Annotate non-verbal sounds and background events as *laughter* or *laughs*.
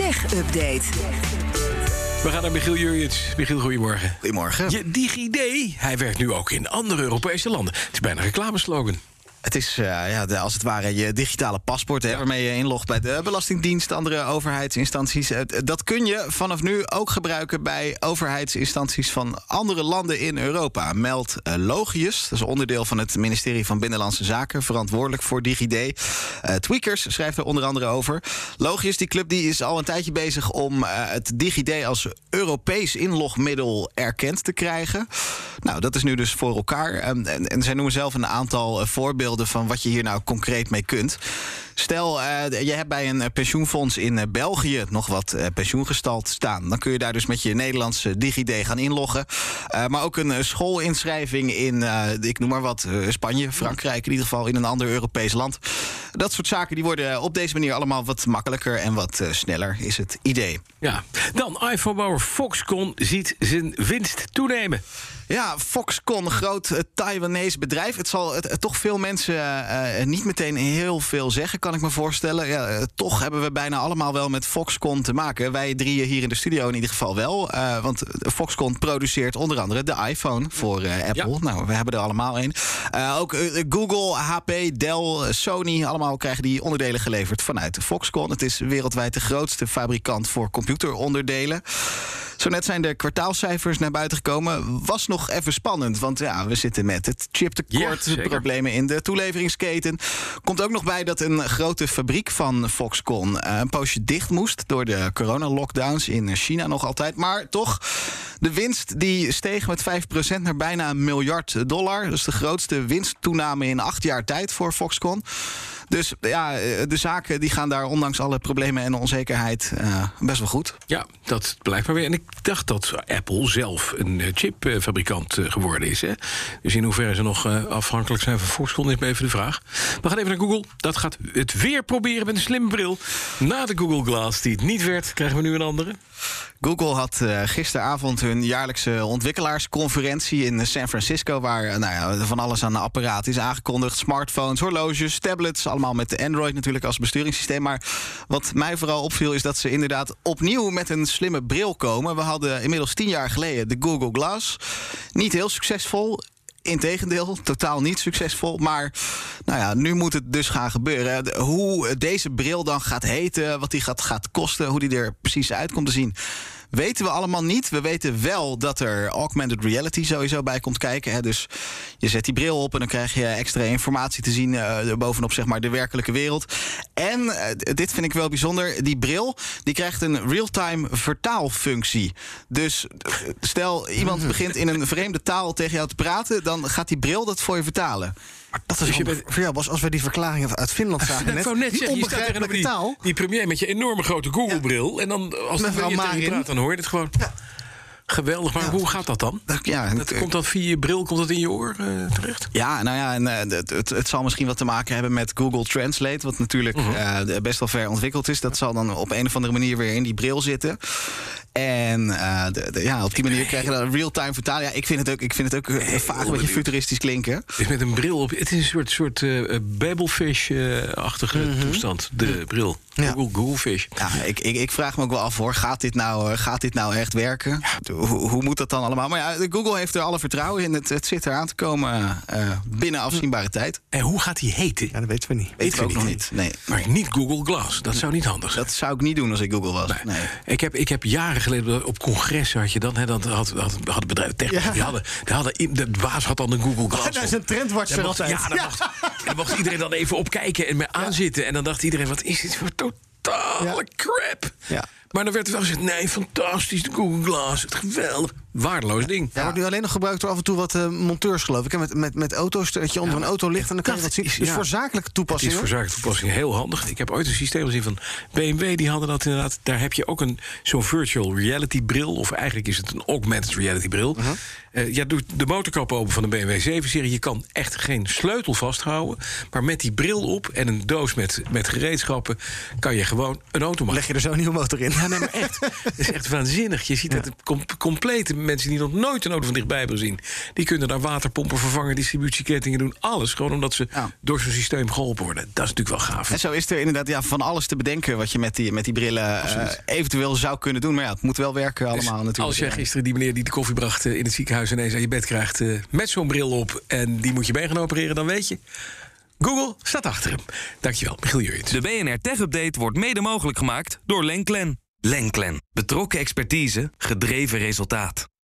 Tech Update. We gaan naar Michiel Jurjits. Michiel, goedemorgen. Goedemorgen. Je DigiD, hij werkt nu ook in andere Europese landen. Het is bijna een reclameslogan. Het is uh, ja, de, als het ware je digitale paspoort, hè, waarmee je inlogt bij de Belastingdienst, andere overheidsinstanties. Uh, dat kun je vanaf nu ook gebruiken bij overheidsinstanties van andere landen in Europa. Meldt uh, Logius, dat is onderdeel van het ministerie van Binnenlandse Zaken, verantwoordelijk voor DigiD. Tweakers schrijft er onder andere over. Logius, die club, die is al een tijdje bezig om het DigiD als Europees inlogmiddel erkend te krijgen. Nou, dat is nu dus voor elkaar. En, en, en zij noemen zelf een aantal voorbeelden van wat je hier nou concreet mee kunt. Stel, uh, je hebt bij een pensioenfonds in uh, België nog wat pensioengestald staan. Dan kun je daar dus met je Nederlandse DigiD gaan inloggen. maar ook een schoolinschrijving in, ik noem maar wat, Spanje, Frankrijk, in ieder geval in een ander Europees land. Dat soort zaken die worden op deze manier allemaal wat makkelijker en wat sneller, is het idee. Ja, dan iPhone-bouwer Foxconn ziet zijn winst toenemen. Ja, Foxconn, groot Taiwanese bedrijf. Het zal toch veel mensen uh, niet meteen heel veel zeggen, kan ik me voorstellen. Ja, toch hebben we bijna allemaal wel met Foxconn te maken. Wij drieën hier in de studio in ieder geval wel. Want Foxconn produceert onder andere de iPhone voor Apple. Ja. Nou, we hebben er allemaal een. ook Google, HP, Dell, Sony, allemaal krijgen die onderdelen geleverd vanuit Foxconn. Het is wereldwijd de grootste fabrikant voor computeronderdelen. Zo net zijn de kwartaalcijfers naar buiten gekomen. Was nog even spannend, want ja, we zitten met het chiptekort, ja, problemen in de toeleveringsketen. Komt ook nog bij dat een grote fabriek van Foxconn een poosje dicht moest door de coronalockdowns in China nog altijd. Maar toch, de winst die steeg met 5% naar bijna een miljard dollar. Dat is de grootste winsttoename in acht jaar tijd voor Foxconn. Dus ja, de zaken die gaan daar ondanks alle problemen en onzekerheid uh, best wel goed. Ja, dat blijkt maar weer. En ik dacht dat Apple zelf een chipfabrikant geworden is. Hè? Dus in hoeverre ze nog afhankelijk zijn van Foxconn is me even de vraag. We gaan even naar Google. Dat gaat het weer proberen met een slimme bril. Na de Google Glass die het niet werd, krijgen we nu een andere. Google had uh, gisteravond hun jaarlijkse ontwikkelaarsconferentie in San Francisco, waar uh, nou ja, van alles aan de apparaat is aangekondigd: smartphones, horloges, tablets, allemaal met Android natuurlijk als besturingssysteem. Maar wat mij vooral opviel is dat ze inderdaad opnieuw met een slimme bril komen. We hadden inmiddels tien jaar geleden de Google Glass. Niet heel succesvol. Integendeel, totaal niet succesvol. Maar nou ja, nu moet het dus gaan gebeuren. Hoe deze bril dan gaat heten, wat die gaat, gaat kosten, hoe die er precies uit komt te zien. Weten we allemaal niet. We weten wel dat er augmented reality sowieso bij komt kijken. Hè. Dus je zet die bril op en dan krijg je extra informatie te zien uh, bovenop zeg maar, de werkelijke wereld. En uh, dit vind ik wel bijzonder. Die bril die krijgt een real-time vertaalfunctie. Dus stel iemand *laughs* begint in een vreemde taal tegen jou te praten, dan gaat die bril dat voor je vertalen. Maar dat is dus je bent... voor jou, als we die verklaring uit *laughs* Finland zagen net, net die onbegrijpelijke die, taal. Die premier met je enorme grote Google-bril. En dan als Mevrouw je tegen praat, dan hoor je het gewoon. Ja. Geweldig, maar ja. hoe gaat dat dan? Ja, dat komt dat via je bril, komt dat in je oor uh, terecht? Ja, nou ja, en, uh, het, het, het, zal misschien wat te maken hebben met Google Translate, wat natuurlijk uh -huh. uh, best wel ver ontwikkeld is. Dat zal dan op een of andere manier weer in die bril zitten. En de, de, ja, op die manier krijg je dan real-time vertaling. Ja, ik vind het ook, ik vind het ook vaak een beetje futuristisch klinken. Is met een bril op. Het is een soort, soort Babelfish-achtige mm -hmm. toestand, de bril. Ja. Google, Googlefish. Ja, ik, ik, ik vraag me ook wel af hoor. Gaat dit nou, gaat dit nou echt werken? Ja. Hoe, hoe, moet dat dan allemaal? Maar ja, Google heeft er alle vertrouwen in. Het, het zit eraan te komen uh, binnen afzienbare tijd. En hoe gaat die heten? Ja, dat weten we niet. Weten we ook nog niet. Nee. Maar niet Google Glass. Dat zou niet handig zijn. Dat zou ik niet doen als ik Google was. Nee. nee. Ik, heb, ik heb jaren geleden op congressen had je dan, hè, dan had, had, had het bedrijf technisch. Ja. Die hadden, die hadden, de baas had dan een Google *laughs* Glass. Dat is een trendwatcher altijd. Ja, daar mocht, ja. mocht iedereen dan even op kijken en me aanzitten. En dan dacht iedereen: wat is dit voor totale crap? Ja. Maar dan werd er wel gezegd: nee, fantastisch, de Google Glass, het geweldig. Waardeloos ding. Ja, wordt nu alleen nog gebruikt door af en toe wat uh, monteurs, geloof ik. Met, met, met auto's, dat je onder ja, een auto ligt en dan kan je dat zien. Is, is ja. voor zakelijke toepassingen. Is voor zakelijke toepassing heel handig. Ik heb ooit een systeem gezien van BMW, die hadden dat inderdaad. Daar heb je ook een zo'n virtual reality bril. Of eigenlijk is het een augmented reality bril. Uh -huh. uh, je doet de motorkap open van de BMW 7-serie. Je kan echt geen sleutel vasthouden. Maar met die bril op en een doos met, met gereedschappen... kan je gewoon een auto maken. Leg je er zo een nieuwe motor in? Ja, nee, maar echt. *laughs* Het is echt waanzinnig. Je ziet het com complete mensen die nog nooit een auto van dichtbij hebben gezien... die kunnen daar waterpompen vervangen, distributiekettingen doen. Alles, gewoon omdat ze door zo'n systeem geholpen worden. Dat is natuurlijk wel gaaf. En zo is er inderdaad ja, van alles te bedenken... wat je met die, met die brillen uh, eventueel zou kunnen doen. Maar ja, het moet wel werken allemaal dus natuurlijk. Als jij gisteren die meneer die de koffie bracht in het ziekenhuis... ineens aan je bed krijgt met zo'n bril op... en die moet je mee gaan opereren, dan weet je... Google staat achter hem. Dankjewel, Michiel Jurjens. De BNR Tech Update wordt mede mogelijk gemaakt door Lenklen. Lenklen. Betrokken expertise, gedreven resultaat.